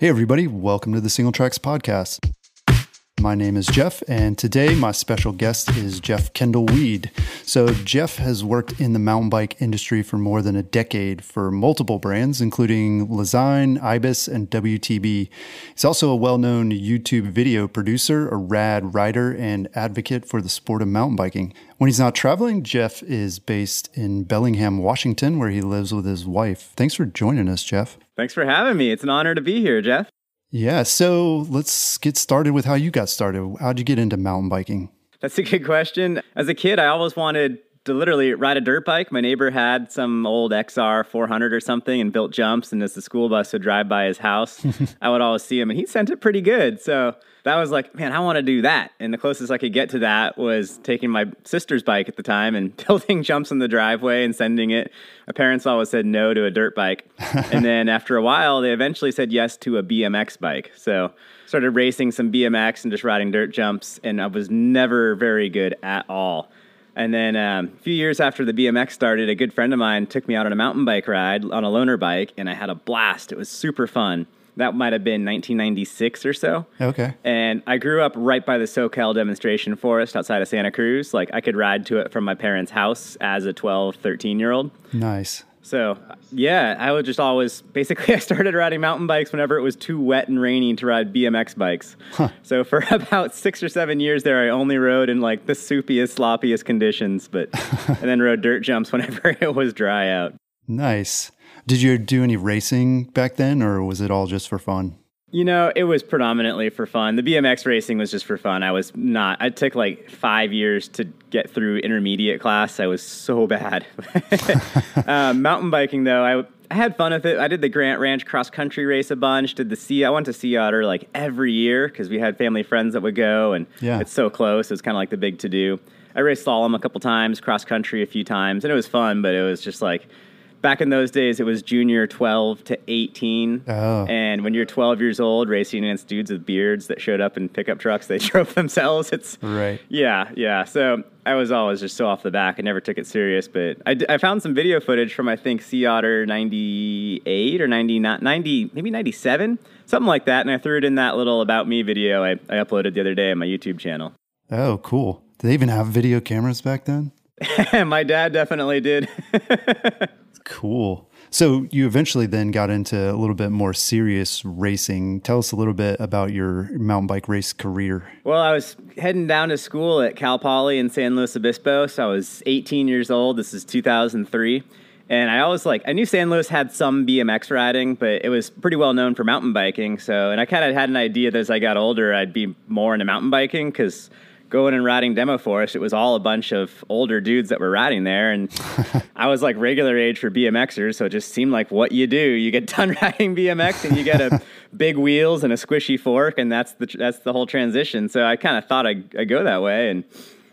Hey, everybody, welcome to the Singletracks Podcast. My name is Jeff, and today my special guest is Jeff Kendall Weed. So, Jeff has worked in the mountain bike industry for more than a decade for multiple brands, including Lezyne, Ibis, and WTB. He's also a well known YouTube video producer, a rad rider, and advocate for the sport of mountain biking. When he's not traveling, Jeff is based in Bellingham, Washington, where he lives with his wife. Thanks for joining us, Jeff. Thanks for having me. It's an honor to be here, Jeff. Yeah, so let's get started with how you got started. How'd you get into mountain biking? That's a good question. As a kid, I always wanted to literally ride a dirt bike. My neighbor had some old XR 400 or something and built jumps, and as the school bus would drive by his house, I would always see him, and he sent it pretty good. So that was like, man, I want to do that. And the closest I could get to that was taking my sister's bike at the time and building jumps in the driveway and sending it. My parents always said no to a dirt bike. and then after a while, they eventually said yes to a BMX bike. So started racing some BMX and just riding dirt jumps. And I was never very good at all. And then um, a few years after the BMX started, a good friend of mine took me out on a mountain bike ride on a loaner bike, and I had a blast. It was super fun. That might have been 1996 or so. Okay. And I grew up right by the Soquel demonstration forest outside of Santa Cruz. Like I could ride to it from my parents' house as a 12, 13 year old. Nice. So, yeah, I would just always basically I started riding mountain bikes whenever it was too wet and rainy to ride BMX bikes. Huh. So, for about 6 or 7 years there I only rode in like the soupiest, sloppiest conditions, but and then rode dirt jumps whenever it was dry out. Nice. Did you do any racing back then, or was it all just for fun? You know, it was predominantly for fun. The BMX racing was just for fun. I was not, I took like five years to get through intermediate class. I was so bad. um, mountain biking, though, I, I had fun with it. I did the Grant Ranch cross country race a bunch. Did the sea? I went to Sea Otter like every year because we had family friends that would go, and yeah. it's so close. It was kind of like the big to do. I raced slalom a couple times, cross country a few times, and it was fun. But it was just like back in those days, it was junior 12 to 18. Oh. And when you're 12 years old, racing against dudes with beards that showed up in pickup trucks, they drove themselves. It's right. Yeah, yeah. So I was always just so off the back. I never took it serious, but I, I found some video footage from I think Sea Otter 98 or 90, 90, maybe 97, something like that. And I threw it in that little about me video I, I uploaded the other day on my YouTube channel. Oh, cool. Did they even have video cameras back then? my dad definitely did. Cool. So you eventually then got into a little bit more serious racing. Tell us a little bit about your mountain bike race career. Well, I was heading down to school at Cal Poly in San Luis Obispo. So I was 18 years old. This is 2003. And I always like, I knew San Luis had some BMX riding, but it was pretty well known for mountain biking. So, and I kind of had an idea that as I got older, I'd be more into mountain biking because going and riding Demo Forest, it was all a bunch of older dudes that were riding there, and I was like regular age for BMXers, so it just seemed like what you do. You get done riding BMX, and you get a big wheels and a squishy fork, and that's the that's the whole transition. So I kind of thought I'd, I'd, go that way, and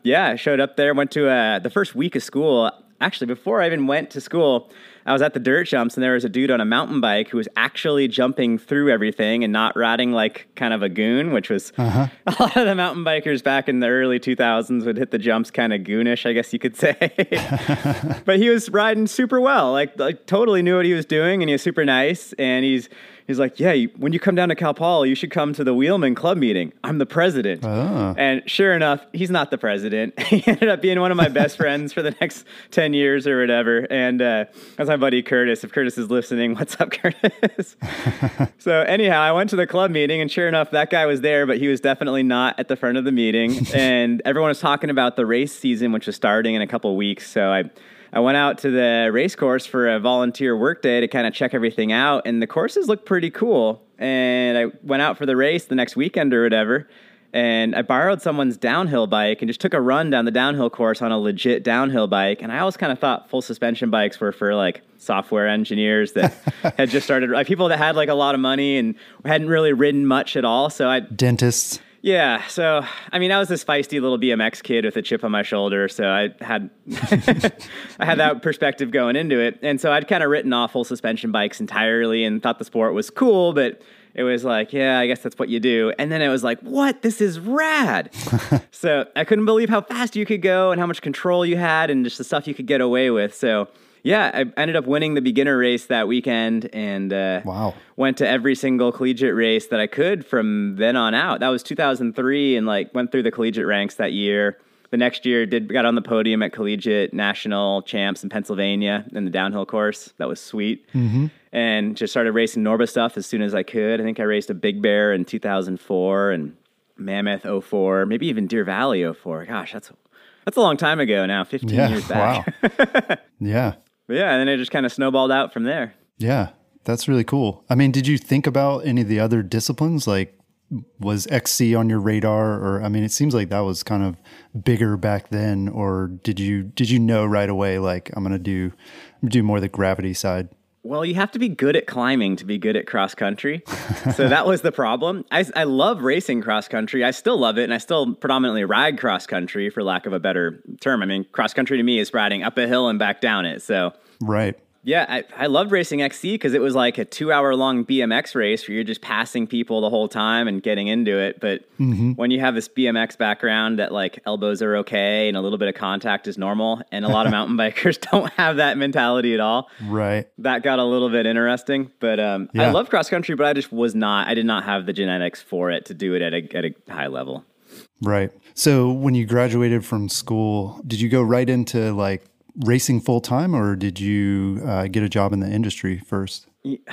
yeah, I showed up there, went to uh, the first week of school. Actually, before I even went to school, I was at the dirt jumps and there was a dude on a mountain bike who was actually jumping through everything and not riding like kind of a goon, which was uh-huh. a lot of the mountain bikers back in the early 2000s would hit the jumps kind of goonish, I guess you could say. but he was riding super well, like like totally knew what he was doing and he was super nice and he's he's like, yeah, when you come down to Cal Poly, you should come to the Wheelman Club meeting. I'm the president. Oh. And sure enough, he's not the president. he ended up being one of my best friends for the next 10 years or whatever. And uh, that's my buddy Curtis. If Curtis is listening, what's up, Curtis? so anyhow, I went to the club meeting and sure enough, that guy was there, but he was definitely not at the front of the meeting. and everyone was talking about the race season, which was starting in a couple weeks. So I I went out to the race course for a volunteer work day to kind of check everything out, and the courses looked pretty cool. And I went out for the race the next weekend or whatever, and I borrowed someone's downhill bike and just took a run down the downhill course on a legit downhill bike. And I always kind of thought full suspension bikes were for like software engineers that had just started, like people that had like a lot of money and hadn't really ridden much at all. So I dentists. Yeah, so I mean, I was this feisty little BMX kid with a chip on my shoulder, so I had I had that perspective going into it, and so I'd kind of written off full suspension bikes entirely and thought the sport was cool, but it was like, yeah, I guess that's what you do. And then it was like, what? This is rad. so I couldn't believe how fast you could go and how much control you had and just the stuff you could get away with. So yeah, I ended up winning the beginner race that weekend and uh, wow. went to every single collegiate race that I could from then on out. That was 2003 and like went through the collegiate ranks that year. The next year did got on the podium at collegiate national champs in Pennsylvania in the downhill course. That was sweet. Mm-hmm. And just started racing Norba stuff as soon as I could. I think I raced a Big Bear in 2004 and Mammoth 04, maybe even Deer Valley 04. Gosh, that's that's a long time ago now, 15 yeah, years back. Wow. yeah. But yeah, and then it just kind of snowballed out from there. Yeah, that's really cool. I mean, did you think about any of the other disciplines? Like, was XC on your radar, or I mean, it seems like that was kind of bigger back then. Or did you did you know right away, like, I'm gonna do do more the gravity side? Well, you have to be good at climbing to be good at cross country. so that was the problem. I, I love racing cross country. I still love it, and I still predominantly ride cross country, for lack of a better term. I mean, cross country to me is riding up a hill and back down it. So right. Yeah, I, I loved racing XC because it was like a two hour long BMX race where you're just passing people the whole time and getting into it. But mm-hmm. when you have this BMX background that like elbows are okay and a little bit of contact is normal, and a lot of mountain bikers don't have that mentality at all. Right. That got a little bit interesting. But um, yeah. I love cross country, but I just was not, I did not have the genetics for it to do it at a, at a high level. Right. So when you graduated from school, did you go right into like racing full time, or did you uh, get a job in the industry first?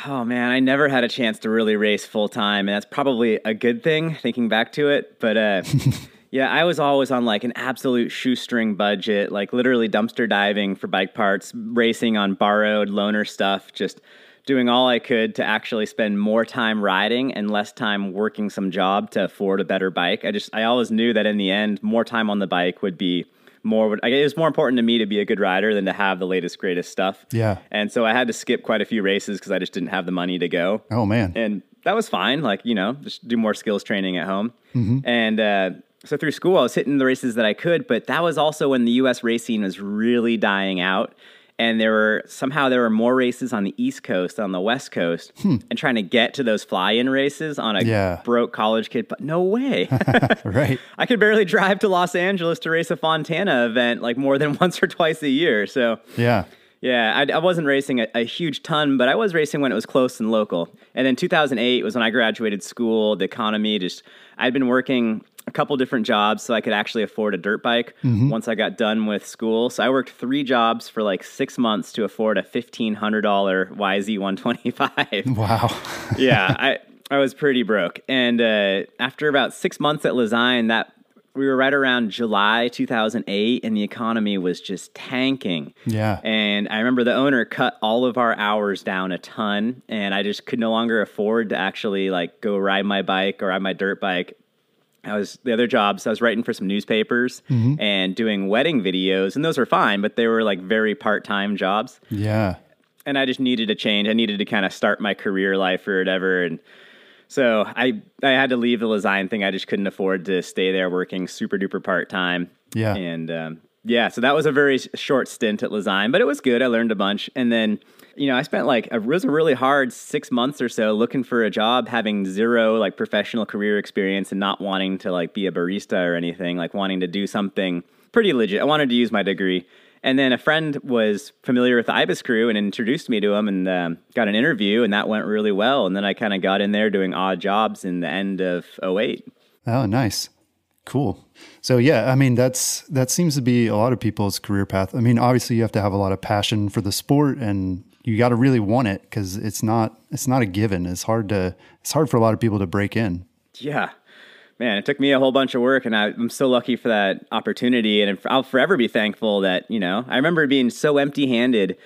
Oh man, I never had a chance to really race full time, and that's probably a good thing thinking back to it. But uh, yeah, I was always on like an absolute shoestring budget, like literally dumpster diving for bike parts, racing on borrowed loaner stuff, just doing all I could to actually spend more time riding and less time working some job to afford a better bike. I just I always knew that in the end, more time on the bike would be more it was more important to me to be a good rider than to have the latest greatest stuff. Yeah. And so I had to skip quite a few races because I just didn't have the money to go. Oh man. And that was fine. Like you know, just do more skills training at home. Mm-hmm. And uh, so through school, I was hitting the races that I could. But that was also when the U.S. racing was really dying out and there were somehow there were more races on the East Coast on the West Coast, hmm. and trying to get to those fly-in races on a yeah. broke college kid. But no way, right? I could barely drive to Los Angeles to race a Fontana event like more than once or twice a year. So yeah. Yeah, I, I wasn't racing a, a, huge ton, but I was racing when it was close and local. And then 2008 was when I graduated school. The economy just, I'd been working a couple different jobs so I could actually afford a dirt bike mm-hmm. once I got done with school. So I worked three jobs for like six months to afford a fifteen hundred dollar YZ one twenty five. Wow. yeah, I I was pretty broke, and uh, after about six months at Lezyne, that we were right around July 2008 and the economy was just tanking. Yeah. And I remember the owner cut all of our hours down a ton and I just could no longer afford to actually like go ride my bike or ride my dirt bike I was the other jobs. I was writing for some newspapers mm-hmm. and doing wedding videos, and those were fine, but they were like very part time jobs. Yeah. And I just needed a change. I needed to kind of start my career life or whatever. And so I I had to leave the Lezyne thing. I just couldn't afford to stay there working super duper part time. Yeah. And um, yeah, so that was a very short stint at Lezyne, but it was good. I learned a bunch, and then you know, I spent like a, was a really hard six months or so looking for a job, having zero like professional career experience and not wanting to like be a barista or anything, like wanting to do something pretty legit. I wanted to use my degree. And then a friend was familiar with the IBIS crew and introduced me to him and um, got an interview, and that went really well. And then I kind of got in there doing odd jobs in the end of 08. Oh, nice. Cool. So yeah, I mean that's that seems to be a lot of people's career path. I mean, obviously you have to have a lot of passion for the sport and you got to really want it because it's not it's not a given. It's hard to it's hard for a lot of people to break in. Yeah, man, it took me a whole bunch of work, and I, am so lucky for that opportunity, and I'll forever be thankful that you know I remember being so empty handed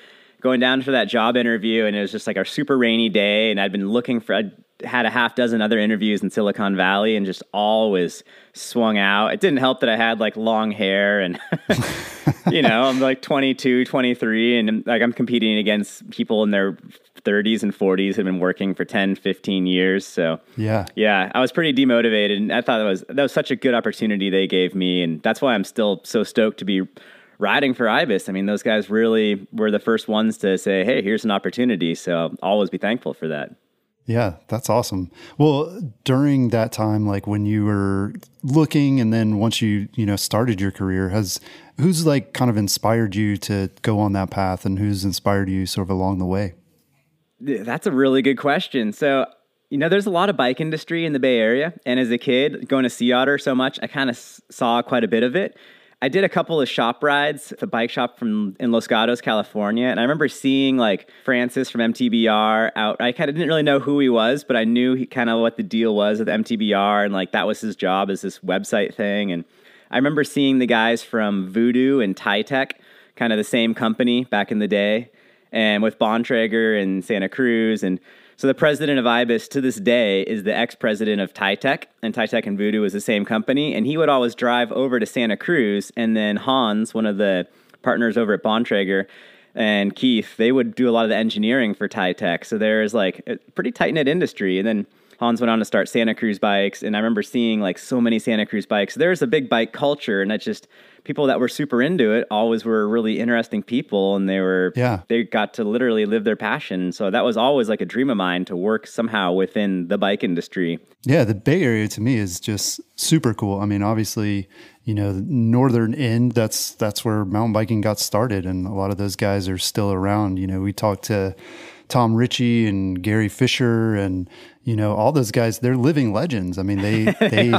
going down for that job interview, and it was just like a super rainy day, and I'd been looking for. I'd had a half dozen other interviews in Silicon Valley, and just always swung out. It didn't help that I had like long hair, and you know, I'm like 22, 23, and like I'm competing against people in their 30s and 40s who've been working for 10, 15 years. So yeah, yeah, I was pretty demotivated, and I thought that was that was such a good opportunity they gave me, and that's why I'm still so stoked to be riding for IBIS. I mean, those guys really were the first ones to say, "Hey, here's an opportunity." So I'll always be thankful for that. Yeah, that's awesome. Well, during that time, like when you were looking, and then once you you know started your career, has who's like kind of inspired you to go on that path, and who's inspired you sort of along the way? That's a really good question. So, you know, there's a lot of bike industry in the Bay Area. And as a kid, going to Sea Otter so much, I kind of saw quite a bit of it. I did a couple of shop rides at the bike shop from in Los Gatos, California, and I remember seeing like Francis from MTBR out. I kind of didn't really know who he was, but I knew he kind of what the deal was with MTBR, and like that was his job as this website thing. And I remember seeing the guys from Voodoo and Titec, kind of the same company back in the day and with Bontrager and Santa Cruz. And so the president of IBIS to this day is the ex president of Titec, and Titec and Voodoo is the same company. And he would always drive over to Santa Cruz, and then Hans, one of the partners over at Bontrager, and Keith, they would do a lot of the engineering for Titec. So there's like a pretty tight knit industry. And then Hans went on to start Santa Cruz bikes, and I remember seeing like so many Santa Cruz bikes. There's a big bike culture, and that just people that were super into it always were really interesting people and they were yeah. they got to literally live their passion. So that was always like a dream of mine to work somehow within the bike industry. Yeah the bay area to me is just super cool. I mean obviously you know the northern end that's that's where mountain biking got started and a lot of those guys are still around. You know we talked to Tom Ritchie and Gary Fisher and you know all those guys they're living legends. I mean they they, they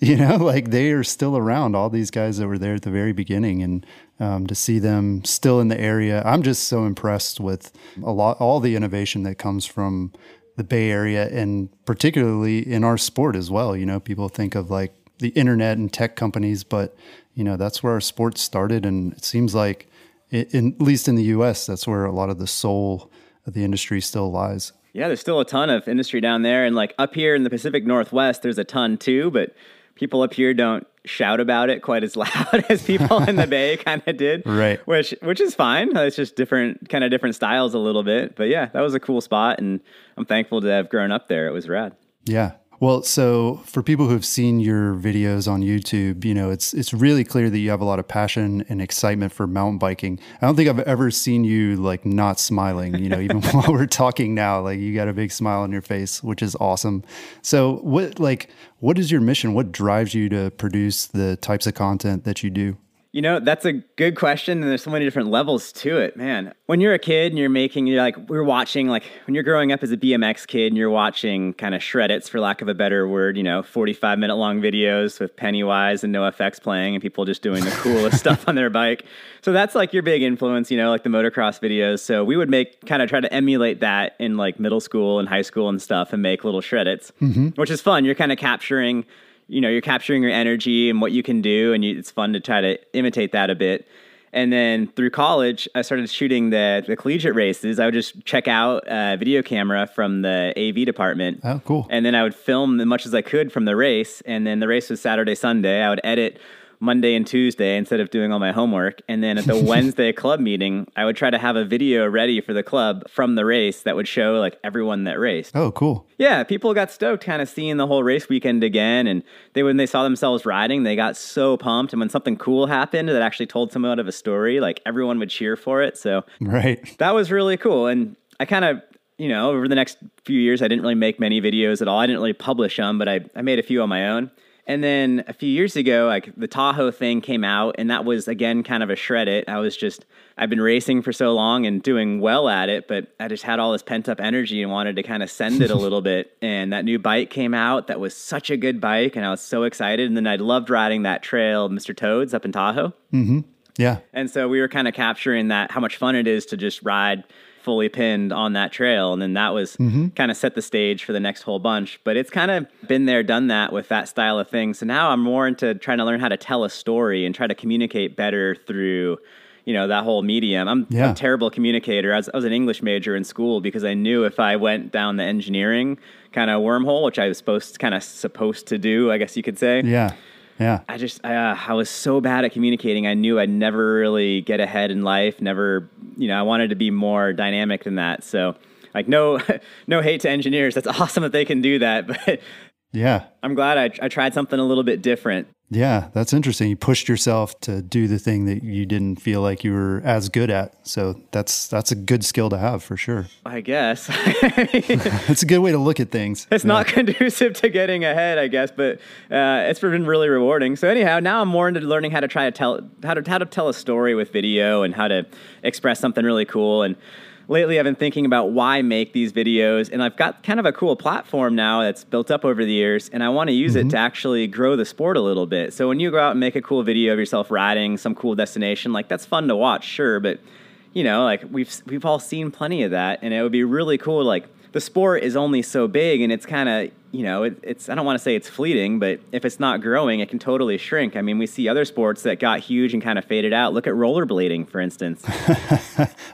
you know like they are still around all these guys that were there at the very beginning and um, to see them still in the area I'm just so impressed with a lot all the innovation that comes from the Bay Area and particularly in our sport as well. You know people think of like the internet and tech companies but you know that's where our sport started and it seems like in, at least in the US that's where a lot of the soul of the industry still lies. Yeah, there's still a ton of industry down there. And like up here in the Pacific Northwest, there's a ton too, but people up here don't shout about it quite as loud as people in the Bay kind of did. Right. Which which is fine. It's just different kind of different styles a little bit. But yeah, that was a cool spot and I'm thankful to have grown up there. It was rad. Yeah. Well, so for people who've seen your videos on YouTube, you know, it's it's really clear that you have a lot of passion and excitement for mountain biking. I don't think I've ever seen you like not smiling, you know, even while we're talking now, like you got a big smile on your face, which is awesome. So, what like what is your mission? What drives you to produce the types of content that you do? You know, that's a good question. And there's so many different levels to it, man. When you're a kid and you're making, you're like, we're watching, like, when you're growing up as a BMX kid and you're watching kind of shredits, for lack of a better word, you know, 45 minute long videos with Pennywise and no NOFX playing and people just doing the coolest stuff on their bike. So that's like your big influence, you know, like the motocross videos. So we would make, kind of try to emulate that in like middle school and high school and stuff and make little shredits, mm-hmm. which is fun. You're kind of capturing you know you're capturing your energy and what you can do and you, it's fun to try to imitate that a bit. And then through college i started shooting the, the collegiate races. I would just check out a video camera from the av department. Oh cool. And then i would film as much as i could from the race. And then the race was saturday sunday. I would edit Monday and Tuesday instead of doing all my homework. And then at the Wednesday club meeting, I would try to have a video ready for the club from the race that would show like everyone that raced. Oh, cool. Yeah, people got stoked kind of seeing the whole race weekend again. And they, when they saw themselves riding, they got so pumped. And when something cool happened that actually told somewhat of a story, like everyone would cheer for it. So, right. That was really cool. And I kind of, you know, over the next few years, I didn't really make many videos at all. I didn't really publish them, but I, I made a few on my own. And then a few years ago, like the Tahoe thing came out, and that was again kind of a shredit. I was just, I've been racing for so long and doing well at it, but I just had all this pent up energy and wanted to kind of send it a little bit. And that new bike came out that was such a good bike, and I was so excited. And then I loved riding that trail, Mr. Toads, up in Tahoe. Mm-hmm. Yeah. And so we were kind of capturing that, how much fun it is to just ride fully pinned on that trail. And then that was mm-hmm. kind of set the stage for the next whole bunch. But it's kind of been there, done that with that style of thing. So now I'm more into trying to learn how to tell a story and try to communicate better through you know that whole medium. I'm Yeah. a terrible communicator. I was, I was an English major in school because I knew if I went down the engineering kind of wormhole, which I was supposed kind of supposed to do, I guess you could say. Yeah. Yeah. I just uh, I was so bad at communicating. I knew I'd never really get ahead in life. Never, you know, I wanted to be more dynamic than that. So, like, no, no hate to engineers. That's awesome that they can do that. But Yeah. I'm glad I, I tried something a little bit different. Yeah, that's interesting. You pushed yourself to do the thing that you didn't feel like you were as good at. So that's that's a good skill to have for sure. I guess It's a good way to look at things. it's not conducive to getting ahead, I guess, but uh, it's been really rewarding. So anyhow, now I'm more into learning how to try to tell how to how to tell a story with video and how to express something really cool. And lately, I've been thinking about why make these videos, and I've got kind of a cool platform now that's built up over the years, and I want to use it mm-hmm. to actually grow the sport a little bit. So when you go out and make a cool video of yourself riding some cool destination, like that's fun to watch, sure, but you know, like we've we've all seen plenty of that, and it would be really cool. Like the sport is only so big, and it's kind of you know, it, it's I don't want to say it's fleeting, but if it's not growing, it can totally shrink. I mean, we see other sports that got huge and kind of faded out. Look at rollerblading, for instance.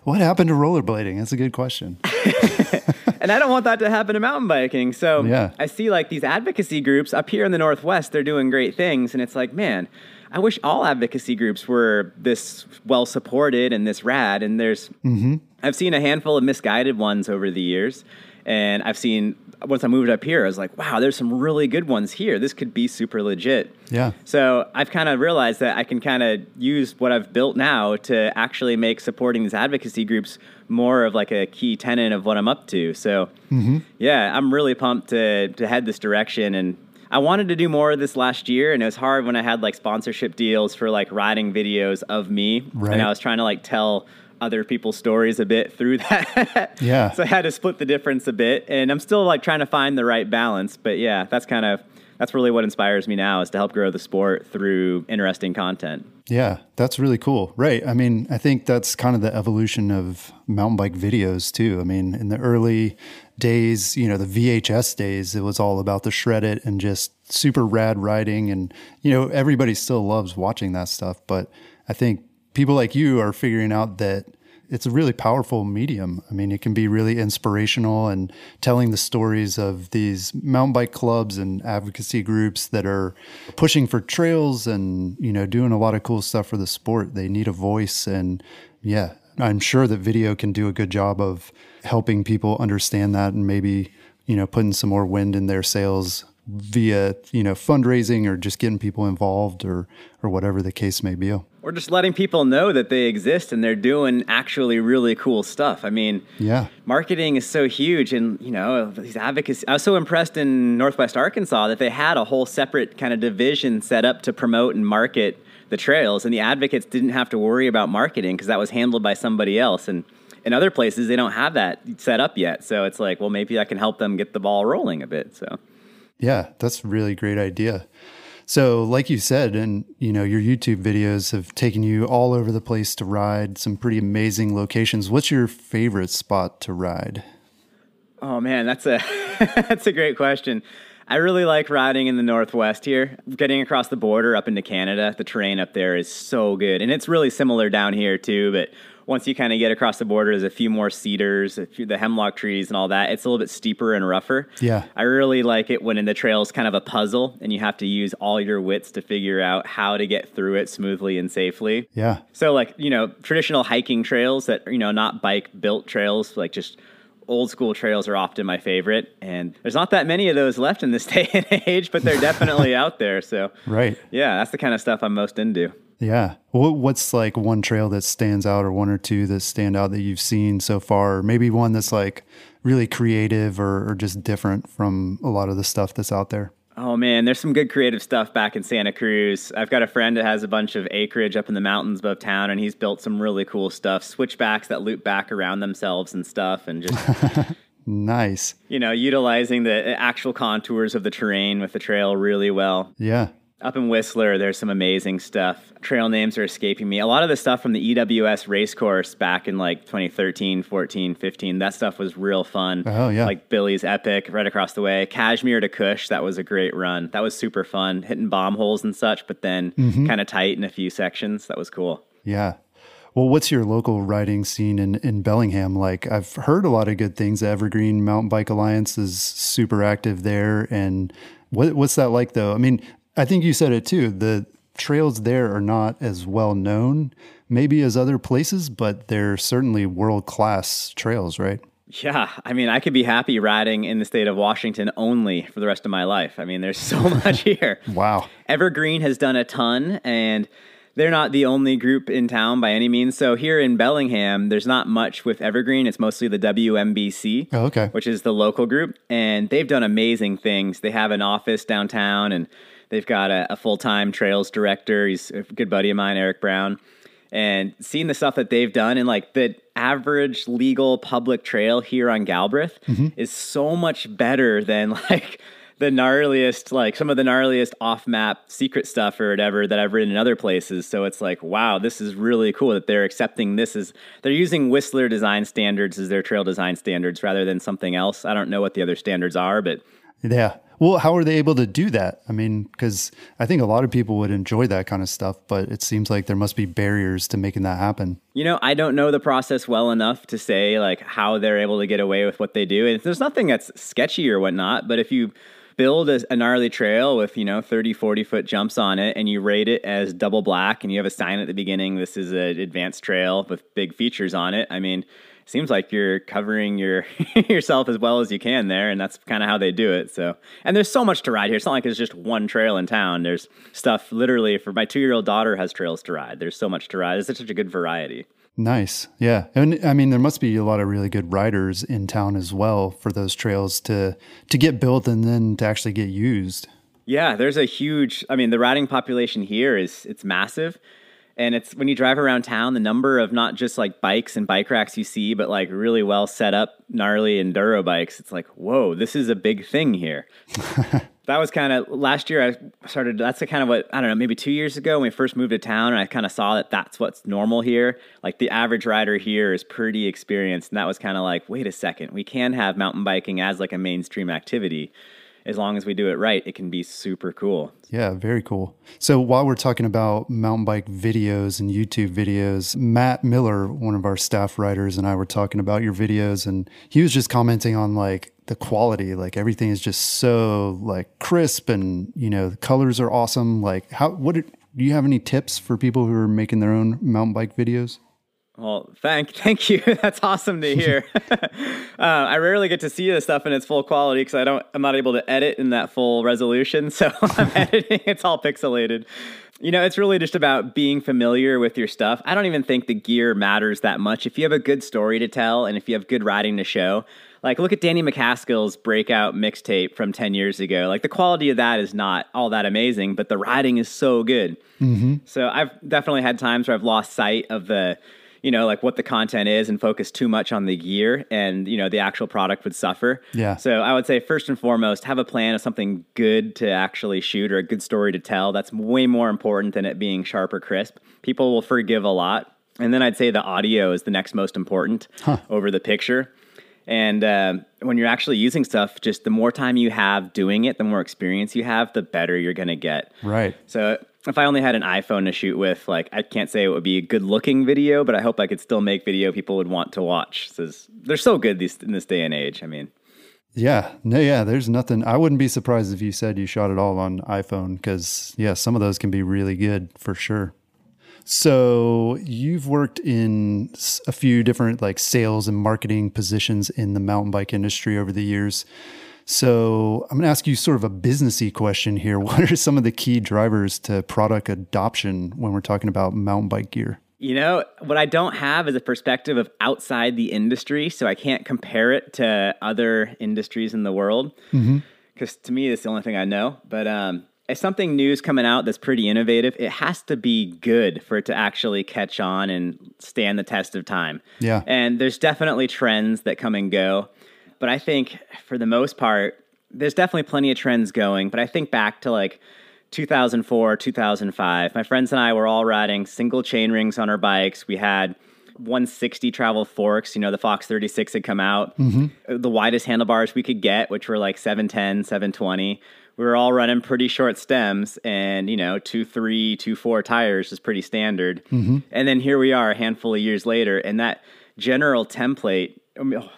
What happened to rollerblading? That's a good question. and I don't want that to happen to mountain biking. So Yeah. I see like these advocacy groups up here in the Northwest, they're doing great things. And it's like, man, I wish all advocacy groups were this well supported and this rad. And there's, mm-hmm. I've seen a handful of misguided ones over the years. And I've seen, once I moved up here, I was like, wow, there's some really good ones here. This could be super legit. Yeah. So I've kind of realized that I can kind of use what I've built now to actually make supporting these advocacy groups more of like a key tenet of what I'm up to. So mm-hmm. yeah, I'm really pumped to to head this direction and I wanted to do more of this last year and it was hard when I had like sponsorship deals for like riding videos of me Right. and I was trying to like tell other people's stories a bit through that. Yeah. So I had to split the difference a bit and I'm still like trying to find the right balance, but yeah, that's kind of that's really what inspires me now is to help grow the sport through interesting content. Yeah, that's really cool. Right. I mean, I think that's kind of the evolution of mountain bike videos too. I mean, in the early days, you know, the VHS days, it was all about the shredit and just super rad riding. And, you know, everybody still loves watching that stuff. But I think people like you are figuring out that it's a really powerful medium. I mean, it can be really inspirational and telling the stories of these mountain bike clubs and advocacy groups that are pushing for trails and, you know, doing a lot of cool stuff for the sport. They need a voice. And yeah, I'm sure that video can do a good job of helping people understand that and maybe, you know, putting some more wind in their sails via, you know, fundraising or just getting people involved or, or whatever the case may be. Or just letting people know that they exist and they're doing actually really cool stuff. I mean, Yeah. marketing is so huge and you know these advocacy i was so impressed in northwest arkansas that they had a whole separate kind of division set up to promote and market the trails and the advocates didn't have to worry about marketing because that was handled by somebody else and in other places they don't have that set up yet so it's like well maybe i can help them get the ball rolling a bit so Yeah, that's a really great idea. So, like you said, and you know, your YouTube videos have taken you all over the place to ride some pretty amazing locations. What's your favorite spot to ride? Oh man, that's a that's a great question. I really like riding in the Northwest here. Getting across the border up into Canada, the terrain up there is so good, and it's really similar down here too. But once you kind of get across the border, there's a few more cedars, a few, the hemlock trees, and all that. It's a little bit steeper and rougher. Yeah. I really like it when in the trail's kind of a puzzle, and you have to use all your wits to figure out how to get through it smoothly and safely. Yeah, So like, you know, traditional hiking trails that, you know, not bike built trails, like just old school trails are often my favorite. And there's not that many of those left in this day and age, but they're definitely out there. So right. yeah, that's the kind of stuff I'm most into. Yeah. What, what's like one trail that stands out, or one or two that stand out that you've seen so far? Or maybe one that's like really creative or, or just different from a lot of the stuff that's out there. Oh man, there's some good creative stuff back in Santa Cruz. I've got a friend that has a bunch of acreage up in the mountains above town, and he's built some really cool stuff. Switchbacks that loop back around themselves and stuff, and just Nice. you know, utilizing the uh, actual contours of the terrain with the trail really well. Yeah. Up in Whistler, there's some amazing stuff. Trail names are escaping me. A lot of the stuff from the EWS race course back in like 2013, 14, 15, that stuff was real fun. Oh, yeah. Like Billy's Epic right across the way. Kashmir to Kush, that was a great run. That was super fun, hitting bomb holes and such, but then Mm-hmm. kind of tight in a few sections. That was cool. Yeah. Well, what's your local riding scene in, in Bellingham like? I've heard a lot of good things. The Evergreen Mountain Bike Alliance is super active there. And what, what's that like, though? I mean, I think you said it too. The trails there are not as well known, maybe as other places, but they're certainly world class trails, right? Yeah, I mean, I could be happy riding in the state of Washington only for the rest of my life. I mean, there's so much here. wow. Evergreen has done a ton, and they're not the only group in town by any means. So here in Bellingham, there's not much with Evergreen. It's mostly the WMBC, oh, okay. which is the local group, and they've done amazing things. They have an office downtown, and they've got a, a full time trails director. He's a good buddy of mine, Eric Brown. And seeing the stuff that they've done and like the average legal public trail here on Galbraith mm-hmm. is so much better than like the gnarliest, like some of the gnarliest off map secret stuff or whatever that I've ridden in other places. So it's like, wow, this is really cool that they're accepting this as they're using Whistler design standards as their trail design standards rather than something else. I don't know what the other standards are, but yeah. Well, how are they able to do that? I mean, because I think a lot of people would enjoy that kind of stuff, but it seems like there must be barriers to making that happen. You know, I don't know the process well enough to say like how they're able to get away with what they do. And there's nothing that's sketchy or whatnot, but if you build a, a, gnarly trail with you know 30 40 foot jumps on it and you rate it as double black and you have a sign at the beginning this is an advanced trail with big features on it. I mean it seems like you're covering your yourself as well as you can there and that's kind of how they do it so. And there's so much to ride here. It's not like there's just one trail in town. There's stuff literally for my two year old daughter has trails to ride. There's so much to ride. It's such a good variety Nice. Yeah. And I mean there must be a lot of really good riders in town as well for those trails to to get built and then to actually get used. Yeah, there's a huge I mean the riding population here is it's massive. And it's when you drive around town, the number of not just like bikes and bike racks you see, but like really well set up, gnarly enduro bikes. It's like, whoa, this is a big thing here. that was kind of last year. I started. That's the kind of what I don't know. Maybe two years ago when we first moved to town, and I kind of saw that that's what's normal here. Like the average rider here is pretty experienced, and that was kind of like, wait a second, we can have mountain biking as like a mainstream activity as long as we do it right, it can be super cool. Yeah, very cool. So while we're talking about mountain bike videos and YouTube videos, Matt Miller, one of our staff writers, and I were talking about your videos, and he was just commenting on like the quality, like everything is just so like crisp, and you know the colors are awesome. Like, how what do you have any tips for people who are making their own mountain bike videos? Well, thank thank you. That's awesome to hear. uh, I rarely get to see this stuff in its full quality because I don't. I'm not able to edit in that full resolution, so I'm editing. It's all pixelated. You know, it's really just about being familiar with your stuff. I don't even think the gear matters that much. If you have a good story to tell and if you have good riding to show, like look at Danny MacAskill's breakout mixtape from 10 years ago. Like the quality of that is not all that amazing, but the riding is so good. Mm-hmm. So I've definitely had times where I've lost sight of the you know, like what the content is and focus too much on the gear and, you know, the actual product would suffer. Yeah. So I would say first and foremost, have a plan of something good to actually shoot or a good story to tell. That's way more important than it being sharp or crisp. People will forgive a lot. And then I'd say the audio is the next most important huh. over the picture. And uh, when you're actually using stuff, just the more time you have doing it, the more experience you have, the better you're going to get. Right. So if I only had an iPhone to shoot with, like I can't say it would be a good looking video, but I hope I could still make video people would want to watch. So they're so good these in this day and age. I mean, yeah, no, yeah. There's nothing. I wouldn't be surprised if you said you shot it all on iPhone because yeah, some of those can be really good for sure. So you've worked in a few different like sales and marketing positions in the mountain bike industry over the years. So I'm going to ask you sort of a businessy question here. What are some of the key drivers to product adoption when we're talking about mountain bike gear? You know, what I don't have is a perspective of outside the industry, so I can't compare it to other industries in the world. Because mm-hmm. to me, it's the only thing I know. But um, if something new is coming out that's pretty innovative, it has to be good for it to actually catch on and stand the test of time. Yeah. And there's definitely trends that come and go. But I think for the most part, there's definitely plenty of trends going. But I think back to like 2004, 2005, my friends and I were all riding single chain rings on our bikes. We had 160 travel forks. You know, the Fox 36 had come out. Mm-hmm. The widest handlebars we could get, which were like 710, 720. We were all running pretty short stems and, you know, two, three, two, four tires is pretty standard. Mm-hmm. And then here we are a handful of years later, and that general template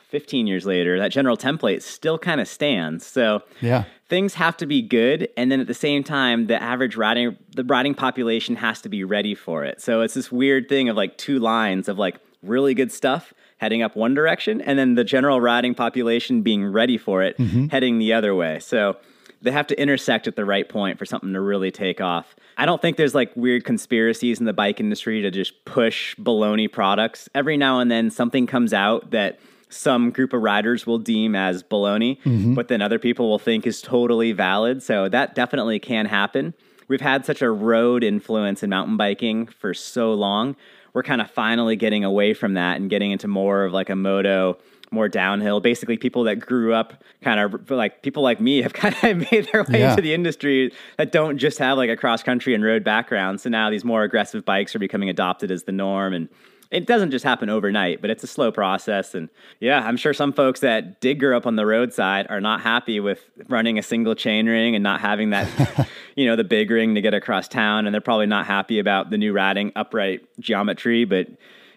15 years later, that general template still kind of stands. So yeah, things have to be good, and then at the same time, the average riding the riding population has to be ready for it. So it's this weird thing of like two lines of like really good stuff heading up one direction, and then the general riding population being ready for it mm-hmm. heading the other way. So they have to intersect at the right point for something to really take off. I don't think there's like weird conspiracies in the bike industry to just push baloney products. Every now and then something comes out that some group of riders will deem as baloney, mm-hmm. but then other people will think is totally valid. So that definitely can happen. We've had such a road influence in mountain biking for so long. We're kind of finally getting away from that and getting into more of like a moto more downhill. Basically, people that grew up kind of like people like me have kind of made their way yeah. into the industry that don't just have like a cross country and road background. So now these more aggressive bikes are becoming adopted as the norm and it doesn't just happen overnight, but it's a slow process. And yeah, I'm sure some folks that did grow up on the roadside are not happy with running a single chain ring and not having that, you know, the big ring to get across town. And they're probably not happy about the new ratting upright geometry, but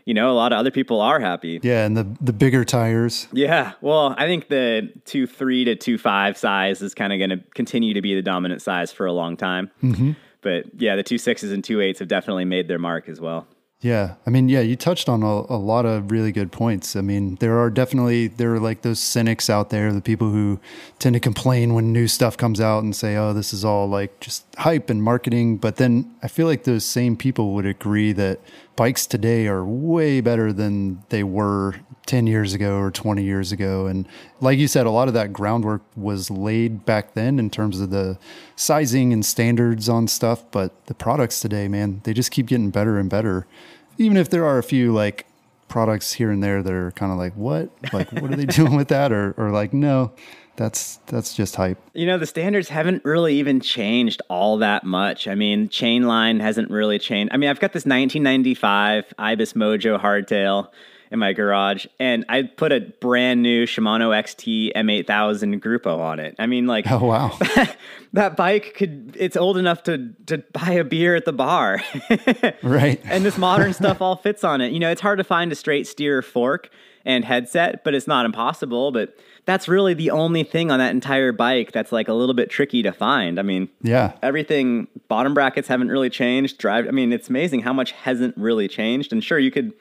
you know, a lot of other people are happy. Yeah, and the the bigger tires. Yeah, well, I think the two three to two five size is kind of going to continue to be the dominant size for a long time. Mm-hmm. But yeah, the two sixes and two eights have definitely made their mark as well. Yeah. I mean, yeah, you touched on a, a, lot of really good points. I mean, there are definitely, there are like those cynics out there, the people who tend to complain when new stuff comes out and say, oh, this is all like just hype and marketing. But then I feel like those same people would agree that bikes today are way better than they were 10 years ago or 20 years ago. And like you said, a lot of that groundwork was laid back then in terms of the sizing and standards on stuff. But the products today, man, they just keep getting better and better. Even if there are a few like products here and there that are kind of like, what? Like, what are they doing with that? Or, or like, no, that's that's just hype. You know, the standards haven't really even changed all that much. I mean, chain line hasn't really changed. I mean, I've got this 1995 Ibis Mojo hardtail in my garage, and I put a brand new Shimano XT M8000 Gruppo on it. I mean, like, oh wow, that bike could. It's old enough to to buy a beer at the bar, right? And this modern stuff all fits on it. You know, it's hard to find a straight steer fork and headset, but it's not impossible. But that's really the only thing on that entire bike that's like a little bit tricky to find. I mean, yeah, everything bottom brackets haven't really changed. Drive, I mean, it's amazing how much hasn't really changed. And sure, you could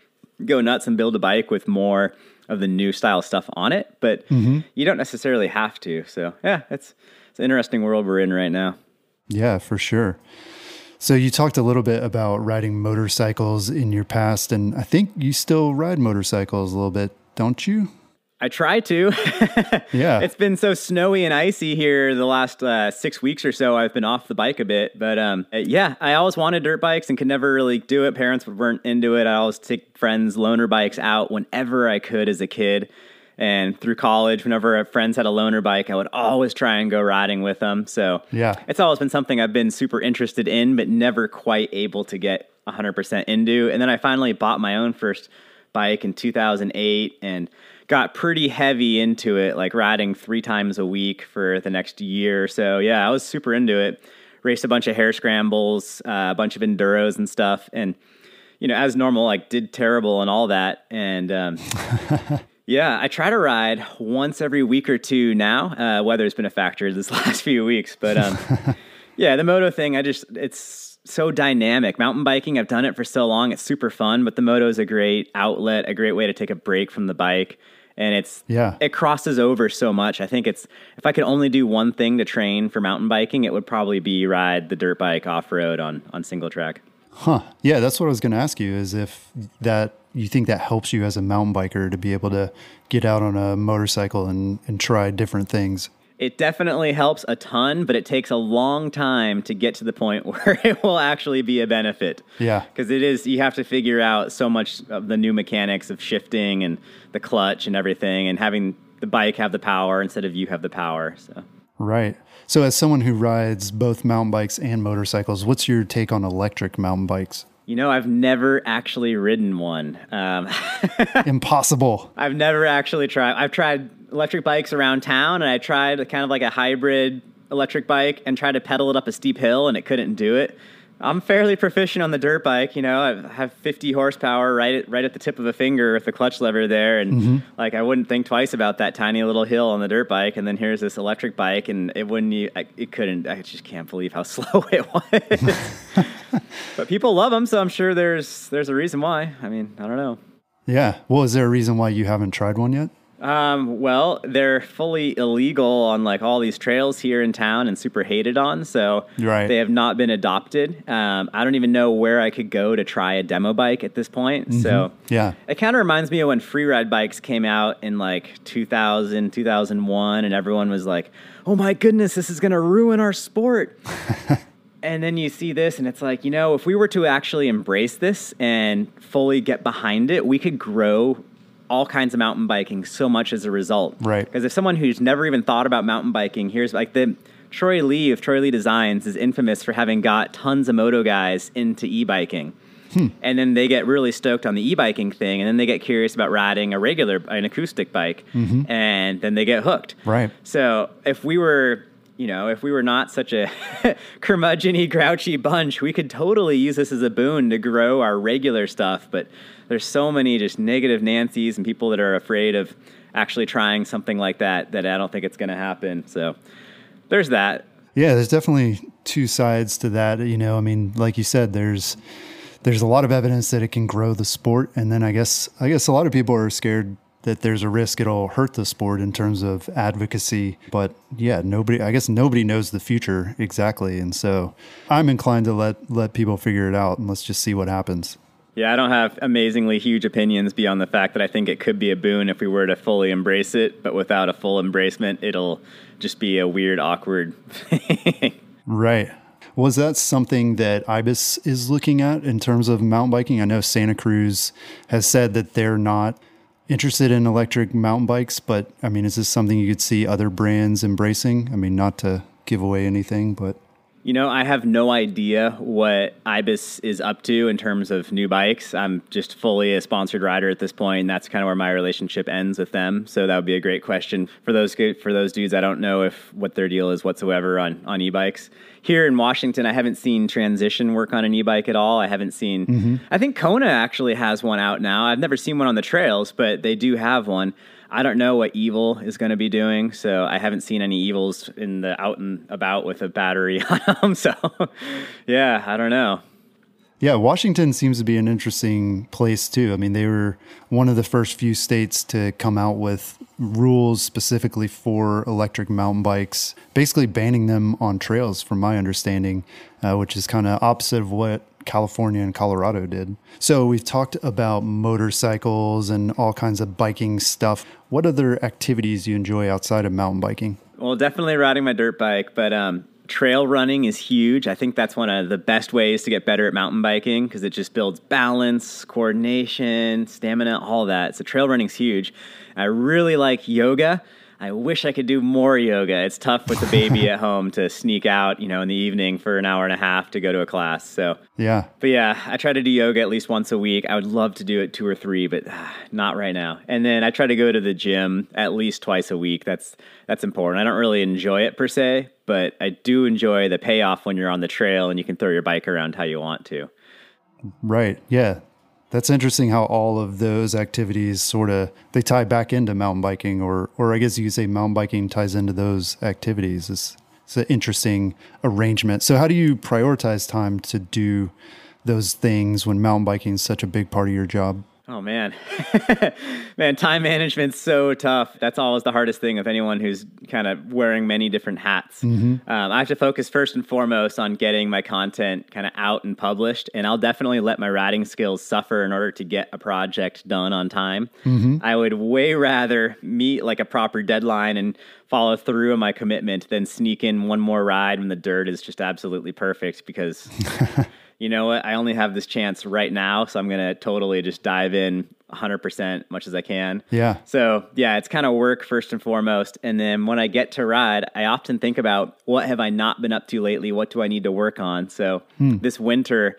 go nuts and build a bike with more of the new style stuff on it, but mm-hmm. you don't necessarily have to. So yeah, it's it's an interesting world we're in right now. Yeah, for sure. So you talked a little bit about riding motorcycles in your past, and I think you still ride motorcycles a little bit, don't you? I try to. yeah. It's been so snowy and icy here the last uh, six weeks or so. I've been off the bike a bit. But um, uh, yeah, I always wanted dirt bikes and could never really do it. Parents weren't into it. I always take friends' loaner bikes out whenever I could as a kid. And through college, whenever friends had a loaner bike, I would always try and go riding with them. So yeah, it's always been something I've been super interested in, but never quite able to get 100% into. And then I finally bought my own first bike in 2008 and got pretty heavy into it, like riding three times a week for the next year. So yeah, I was super into it. Raced a bunch of hare scrambles, uh, a bunch of enduros and stuff, and you know, as normal, like did terrible and all that. And um, yeah, I try to ride once every week or two now. Uh, weather's been a factor this last few weeks, but um, yeah, the moto thing, I just it's so dynamic. Mountain biking, I've done it for so long; it's super fun. But the moto is a great outlet, a great way to take a break from the bike and it's yeah it crosses over so much i think it's if i could only do one thing to train for mountain biking it would probably be ride the dirt bike off road on on single track huh yeah that's what i was going to ask you is if that you think that helps you as a mountain biker to be able to get out on a motorcycle and and try different things it definitely helps a ton, but it takes a long time to get to the point where it will actually be a benefit. Yeah. Because it is, you have to figure out so much of the new mechanics of shifting and the clutch and everything, and having the bike have the power instead of you have the power. So. Right. So, as someone who rides both mountain bikes and motorcycles, what's your take on electric mountain bikes? You know, I've never actually ridden one. Um, Impossible. I've never actually tried. I've tried electric bikes around town, and I tried kind of like a hybrid electric bike and tried to pedal it up a steep hill, and it couldn't do it. I'm fairly proficient on the dirt bike. You know, I have 50 horsepower right at, right at the tip of a finger with the clutch lever there, and mm-hmm. like I wouldn't think twice about that tiny little hill on the dirt bike. And then here's this electric bike, and it wouldn't. you, it couldn't. I just can't believe how slow it was. but people love them, so I'm sure there's there's a reason why. I mean, I don't know. Yeah. Well, is there a reason why you haven't tried one yet? Um, well, they're fully illegal on like all these trails here in town and super hated on. So right. they have not been adopted. Um, I don't even know where I could go to try a demo bike at this point. Mm-hmm. So yeah, it kind of reminds me of when free ride bikes came out in like 2000, 2001, and everyone was like, "Oh my goodness, this is going to ruin our sport." and then you see this and it's like you know if we were to actually embrace this and fully get behind it we could grow all kinds of mountain biking so much as a result. Right. Because if someone who's never even thought about mountain biking, here's like the Troy Lee of Troy Lee Designs is infamous for having got tons of moto guys into e-biking. Hmm. And then they get really stoked on the e-biking thing, and then they get curious about riding a regular, an acoustic bike, mm-hmm. and then they get hooked. Right. So if we were you know, if we were not such a curmudgeony, grouchy bunch, we could totally use this as a boon to grow our regular stuff. But there's so many just negative Nancy's and people that are afraid of actually trying something like that that I don't think it's going to happen. So there's that. Yeah, there's definitely two sides to that. You know, I mean, like you said, there's there's a lot of evidence that it can grow the sport, and then I guess I guess a lot of people are scared that there's a risk it'll hurt the sport in terms of advocacy. But yeah, nobody, I guess nobody knows the future exactly. And so I'm inclined to let, let people figure it out and let's just see what happens. Yeah, I don't have amazingly huge opinions beyond the fact that I think it could be a boon if we were to fully embrace it, but without a full embracement, it'll just be a weird, awkward thing. Right. Was that something that IBIS is looking at in terms of mountain biking? I know Santa Cruz has said that they're not interested in electric mountain bikes, but I mean, is this something you could see other brands embracing? I mean, not to give away anything, but. You know, I have no idea what Ibis is up to in terms of new bikes. I'm just fully a sponsored rider at this point, and that's kind of where my relationship ends with them. So that would be a great question for those for those dudes. I don't know if what their deal is whatsoever on on e-bikes here in Washington, I haven't seen Transition work on an e-bike at all. I haven't seen. Mm-hmm. I think Kona actually has one out now. I've never seen one on the trails, but they do have one. I don't know what Evil is going to be doing, so I haven't seen any Evils in the out and about with a battery on them. So, yeah, I don't know. Yeah, Washington seems to be an interesting place too. I mean, they were one of the first few states to come out with rules specifically for electric mountain bikes, basically banning them on trails, from my understanding, uh, which is kind of opposite of what California and Colorado did. So we've talked about motorcycles and all kinds of biking stuff. What other activities do you enjoy outside of mountain biking? Well, definitely riding my dirt bike, but um, trail running is huge. I think that's one of the best ways to get better at mountain biking because it just builds balance, coordination, stamina, all that. So trail running's huge. I really like yoga. I wish I could do more yoga. It's tough with the baby at home to sneak out, you know, in the evening for an hour and a half to go to a class. So yeah, but yeah, I try to do yoga at least once a week. I would love to do it two or three, but uh, not right now. And then I try to go to the gym at least twice a week. That's that's important. I don't really enjoy it per se, but I do enjoy the payoff when you're on the trail and you can throw your bike around how you want to. Right. Yeah. That's interesting how all of those activities sort of they tie back into mountain biking, or or I guess you could say mountain biking ties into those activities. It's, it's an interesting arrangement. So how do you prioritize time to do those things when mountain biking is such a big part of your job? Oh man, man, time management's so tough. That's always the hardest thing of anyone who's kind of wearing many different hats. Mm-hmm. Um, I have to focus first and foremost on getting my content kind of out and published, and I'll definitely let my writing skills suffer in order to get a project done on time. Mm-hmm. I would way rather meet like a proper deadline and follow through on my commitment than sneak in one more ride when the dirt is just absolutely perfect because. you know what, I only have this chance right now, so I'm gonna totally just dive in 100% much as I can. Yeah. So yeah, it's kind of work first and foremost, and then when I get to ride, I often think about what have I not been up to lately? What do I need to work on? So hmm. this winter.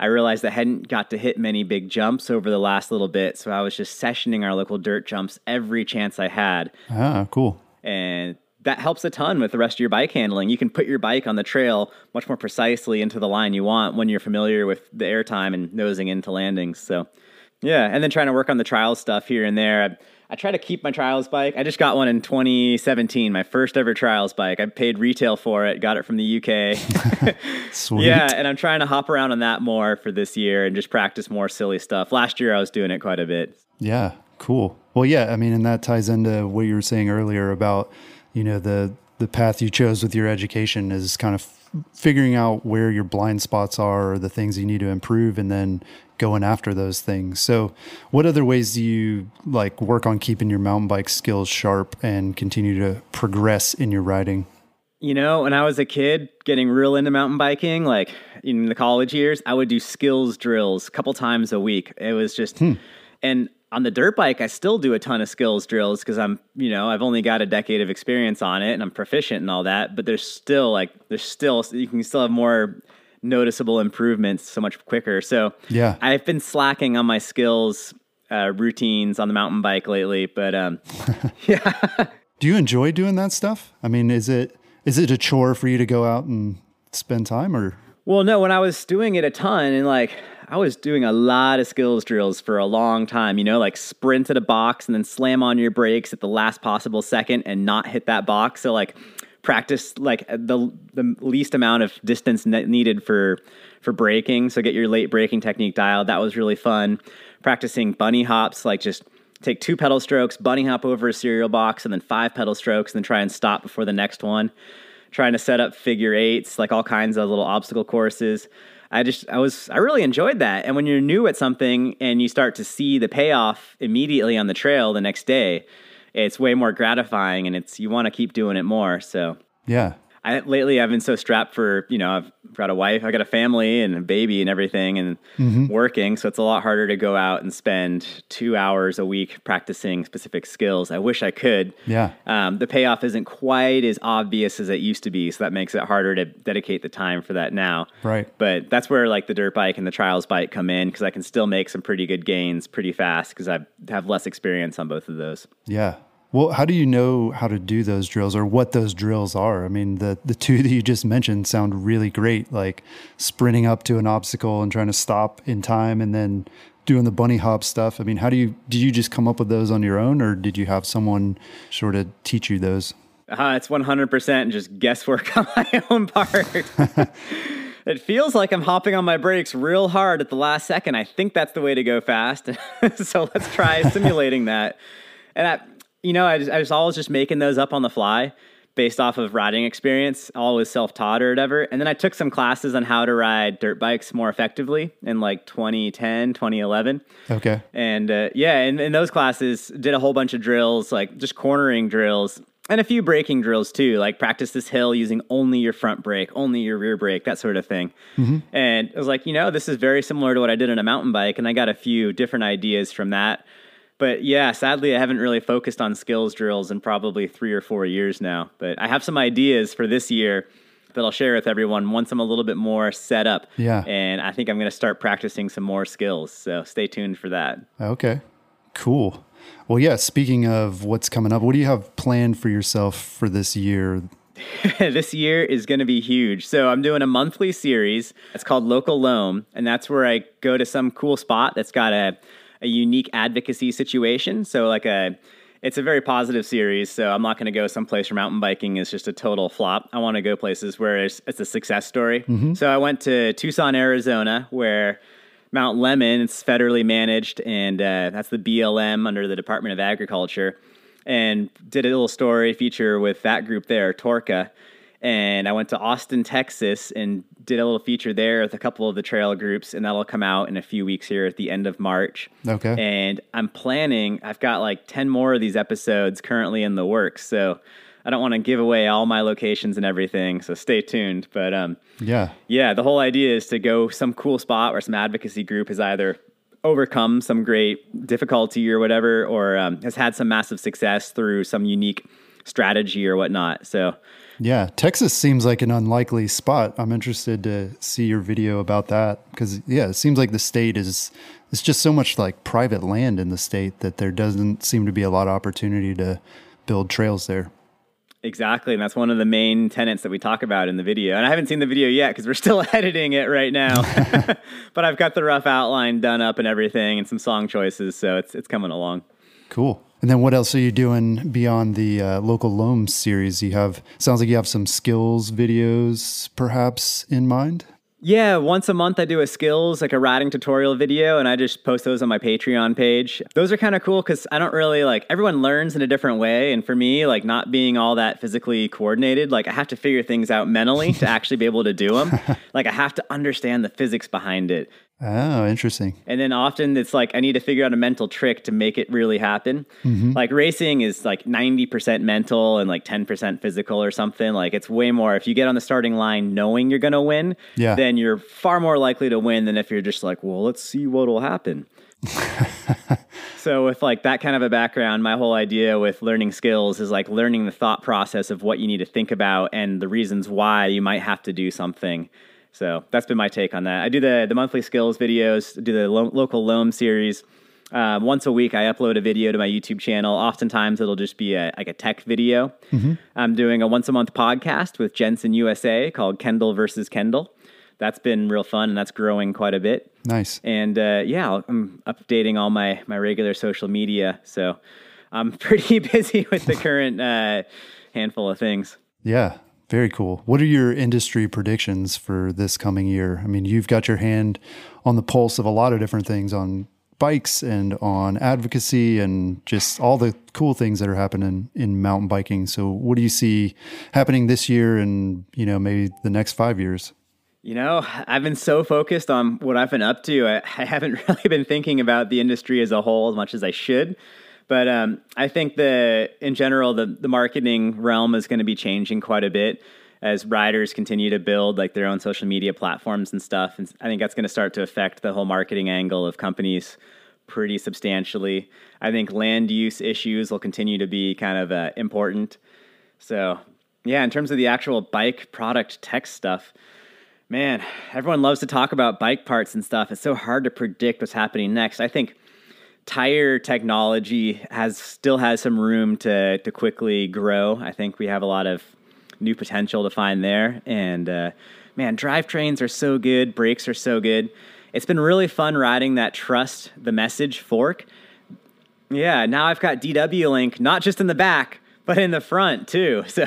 I realized I hadn't got to hit many big jumps over the last little bit. So I was just sessioning our local dirt jumps every chance I had. Ah, cool. And that helps a ton with the rest of your bike handling. You can put your bike on the trail much more precisely into the line you want when you're familiar with the airtime and nosing into landings. So, yeah, and then trying to work on the trial stuff here and there. I, I try to keep my trials bike. I just got one in 2017, my first ever trials bike. I paid retail for it, got it from the UK. Sweet. yeah, and I'm trying to hop around on that more for this year and just practice more silly stuff. Last year I was doing it quite a bit. Yeah, cool. Well, yeah, I mean, and that ties into what you were saying earlier about, you know, the the path you chose with your education is kind of figuring out where your blind spots are or the things you need to improve and then going after those things. So, what other ways do you like work on keeping your mountain bike skills sharp and continue to progress in your riding? You know, when I was a kid getting real into mountain biking, like in the college years, I would do skills drills a couple times a week. It was just, hmm. and on the dirt bike, I still do a ton of skills drills because I'm, you know, I've only got a decade of experience on it and I'm proficient and all that. But there's still like, there's still, you can still have more noticeable improvements so much quicker. So yeah, I've been slacking on my skills uh, routines on the mountain bike lately. But um, yeah. do you enjoy doing that stuff? I mean, is it is it a chore for you to go out and spend time or? Well, no. When I was doing it a ton and like I was doing a lot of skills drills for a long time, you know, like sprint at a box and then slam on your brakes at the last possible second and not hit that box. So like practice like uh, the the least amount of distance needed for for braking. So get your late braking technique dialed. That was really fun. Practicing bunny hops, like just take two pedal strokes, bunny hop over a cereal box, and then five pedal strokes, and then try and stop before the next one. Trying to set up figure eights, like all kinds of little obstacle courses. I just I was I really enjoyed that. And when you're new at something and you start to see the payoff immediately on the trail the next day, it's way more gratifying and it's you want to keep doing it more. So yeah. I lately I've been so strapped for, you know, I've got a wife, I've got a family and a baby and everything and mm-hmm. working. So it's a lot harder to go out and spend two hours a week practicing specific skills. I wish I could. Yeah. Um, the payoff isn't quite as obvious as it used to be. So that makes it harder to dedicate the time for that now. Right. But that's where like the dirt bike and the trials bike come in because I can still make some pretty good gains pretty fast because I have less experience on both of those. Yeah. Well, how do you know how to do those drills or what those drills are? I mean, the the two that you just mentioned sound really great, like sprinting up to an obstacle and trying to stop in time and then doing the bunny hop stuff. I mean, how do you did you just come up with those on your own or did you have someone sort of teach you those? Uh, it's 100% just guesswork on my own part. it feels like I'm hopping on my brakes real hard at the last second. I think that's the way to go fast. so let's try simulating that. And I, you know, I, just, I was always just making those up on the fly based off of riding experience, always self taught or whatever. And then I took some classes on how to ride dirt bikes more effectively in like 2010, 2011. Okay. And uh, yeah, in, in those classes, did a whole bunch of drills, like just cornering drills and a few braking drills too, like practice this hill using only your front brake, only your rear brake, that sort of thing. Mm-hmm. And I was like, you know, this is very similar to what I did on a mountain bike. And I got a few different ideas from that but yeah, sadly, I haven't really focused on skills drills in probably three or four years now. But I have some ideas for this year that I'll share with everyone once I'm a little bit more set up. Yeah. And I think I'm going to start practicing some more skills. So stay tuned for that. Okay. Cool. Well, yeah, speaking of what's coming up, what do you have planned for yourself for this year? this year is going to be huge. So I'm doing a monthly series. It's called Local Loam, and that's where I go to some cool spot that's got a a unique advocacy situation. So like a it's a very positive series, so I'm not going to go someplace where mountain biking is just a total flop. I want to go places where it's, it's a success story. Mm-hmm. So I went to Tucson, Arizona, where Mount Lemmon it's federally managed, and uh, that's the BLM under the Department of Agriculture, and did a little story feature with that group there, Torca. And I went to Austin, Texas, and did a little feature there with a couple of the trail groups, and that'll come out in a few weeks here at the end of March. Okay. And I'm planning, I've got like 10 more of these episodes currently in the works. So I don't want to give away all my locations and everything. So stay tuned. But um, yeah. Yeah. The whole idea is to go some cool spot where some advocacy group has either overcome some great difficulty or whatever, or um, has had some massive success through some unique strategy or whatnot. So yeah, Texas seems like an unlikely spot. I'm interested to see your video about that because yeah, it seems like the state is it's just so much like private land in the state that there doesn't seem to be a lot of opportunity to build trails there. Exactly, and that's one of the main tenets that we talk about in the video. And I haven't seen the video yet because we're still editing it right now. but I've got the rough outline done up and everything, and some song choices, so it's it's coming along. Cool. And then what else are you doing beyond the uh, local loam series? You have sounds like you have some skills videos perhaps in mind. Yeah, once a month I do a skills, like a riding tutorial video, and I just post those on my Patreon page. Those are kind of cool because I don't really like everyone learns in a different way. And for me, like not being all that physically coordinated, like I have to figure things out mentally to actually be able to do them. like I have to understand the physics behind it. Oh, interesting. And then often it's like I need to figure out a mental trick to make it really happen. Mm-hmm. Like racing is like 90% mental and like 10% physical or something. Like it's way more if you get on the starting line knowing you're going to win, yeah. then you're far more likely to win than if you're just like, well, let's see what'll happen. so with like that kind of a background, my whole idea with learning skills is like learning the thought process of what you need to think about and the reasons why you might have to do something. So that's been my take on that. I do the the monthly skills videos, do the lo- local loam series. Um, once a week, I upload a video to my YouTube channel. Oftentimes, it'll just be a, like a tech video. Mm-hmm. I'm doing a once a month podcast with Jensen USA called Kendall versus Kendall. That's been real fun, and that's growing quite a bit. Nice. And uh, yeah, I'm updating all my my regular social media, so I'm pretty busy with the current uh, handful of things. Yeah, very cool. What are your industry predictions for this coming year? I mean, you've got your hand on the pulse of a lot of different things on bikes and on advocacy and just all the cool things that are happening in mountain biking. So, what do you see happening this year and, you know, maybe the next 5 years? You know, I've been so focused on what I've been up to. I, I haven't really been thinking about the industry as a whole as much as I should. But um, I think the in general the the marketing realm is going to be changing quite a bit as riders continue to build like their own social media platforms and stuff. And I think that's going to start to affect the whole marketing angle of companies pretty substantially. I think land use issues will continue to be kind of uh, important. So yeah, in terms of the actual bike product tech stuff. Man, everyone loves to talk about bike parts and stuff. It's so hard to predict what's happening next. I think tire technology has still has some room to to quickly grow. I think we have a lot of new potential to find there. And uh, man, drivetrains are so good, brakes are so good. It's been really fun riding that trust the message fork. Yeah, now I've got DW link not just in the back, but in the front too. So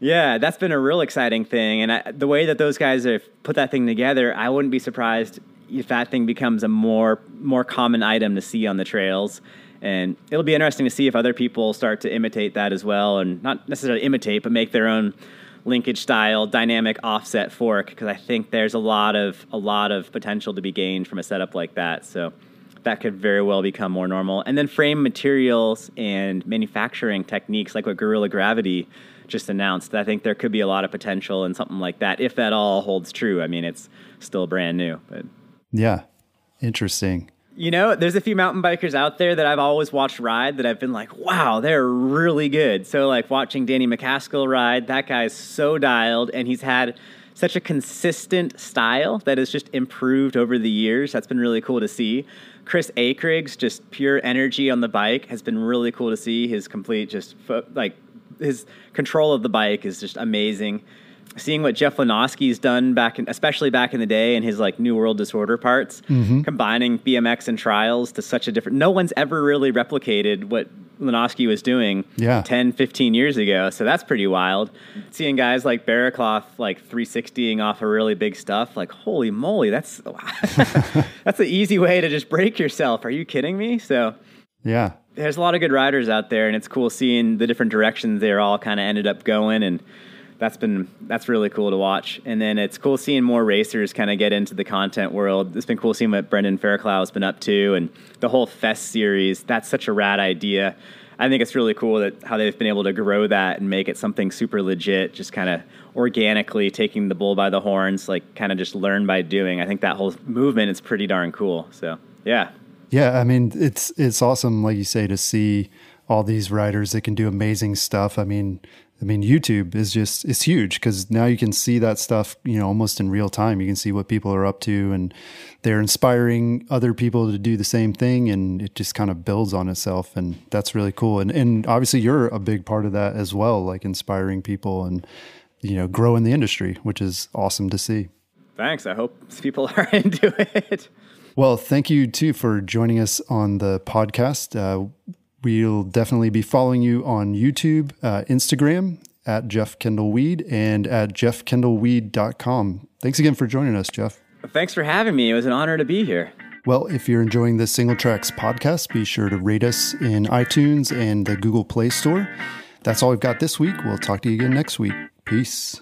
Yeah, that's been a real exciting thing, and I, the way that those guys have put that thing together, I wouldn't be surprised if that thing becomes a more more common item to see on the trails. And it'll be interesting to see if other people start to imitate that as well, and not necessarily imitate, but make their own linkage style dynamic offset fork because I think there's a lot of a lot of potential to be gained from a setup like that. So that could very well become more normal. And then frame materials and manufacturing techniques like what Guerrilla Gravity just announced. I think there could be a lot of potential in something like that if that all holds true. I mean, it's still brand new, but yeah. Interesting. You know, there's a few mountain bikers out there that I've always watched ride that I've been like, wow, they're really good. So, like watching Danny MacAskill ride, that guy's so dialed and he's had such a consistent style that has just improved over the years. That's been really cool to see. Chris Akrigg's just pure energy on the bike has been really cool to see. His complete, just like his control of the bike is just amazing seeing what Jeff Lenosky's done back in, especially back in the day in his like New World Disorder parts, mm-hmm. combining BMX and trials to such a different, no one's ever really replicated what Lenoski was doing yeah. 10, 15 years ago. So that's pretty wild. Seeing guys like Barraclough like 360ing off of really big stuff, like holy moly, that's, that's an easy way to just break yourself. Are you kidding me? So yeah, there's a lot of good riders out there and it's cool seeing the different directions they're all kind of ended up going and, that's been that's really cool to watch. And then it's cool seeing more racers kind of get into the content world. It's been cool seeing what Brendan Fairclough has been up to, and the whole Fest series. That's such a rad idea. I think it's really cool that how they've been able to grow that and make it something super legit, just kind of organically taking the bull by the horns, like kind of just learn by doing. I think that whole movement is pretty darn cool. So yeah, yeah. I mean, it's it's awesome, like you say, to see all these riders that can do amazing stuff. I mean, I mean, YouTube is just it's huge because now you can see that stuff, you know, almost in real time. You can see what people are up to, and they're inspiring other people to do the same thing, and it just kind of builds on itself, and that's really cool. And and obviously, you're a big part of that as well, like inspiring people and you know, grow in the industry, which is awesome to see. Thanks. I hope people are into it. Well, thank you too for joining us on the podcast. Uh, we'll definitely be following you on YouTube, uh, Instagram at Jeff Kendall Weed and at jeffkendallweed.com. Thanks again for joining us, Jeff. Thanks for having me. It was an honor to be here. Well, if you're enjoying the Singletracks podcast, be sure to rate us in iTunes and the Google Play Store. That's all we've got this week. We'll talk to you again next week. Peace.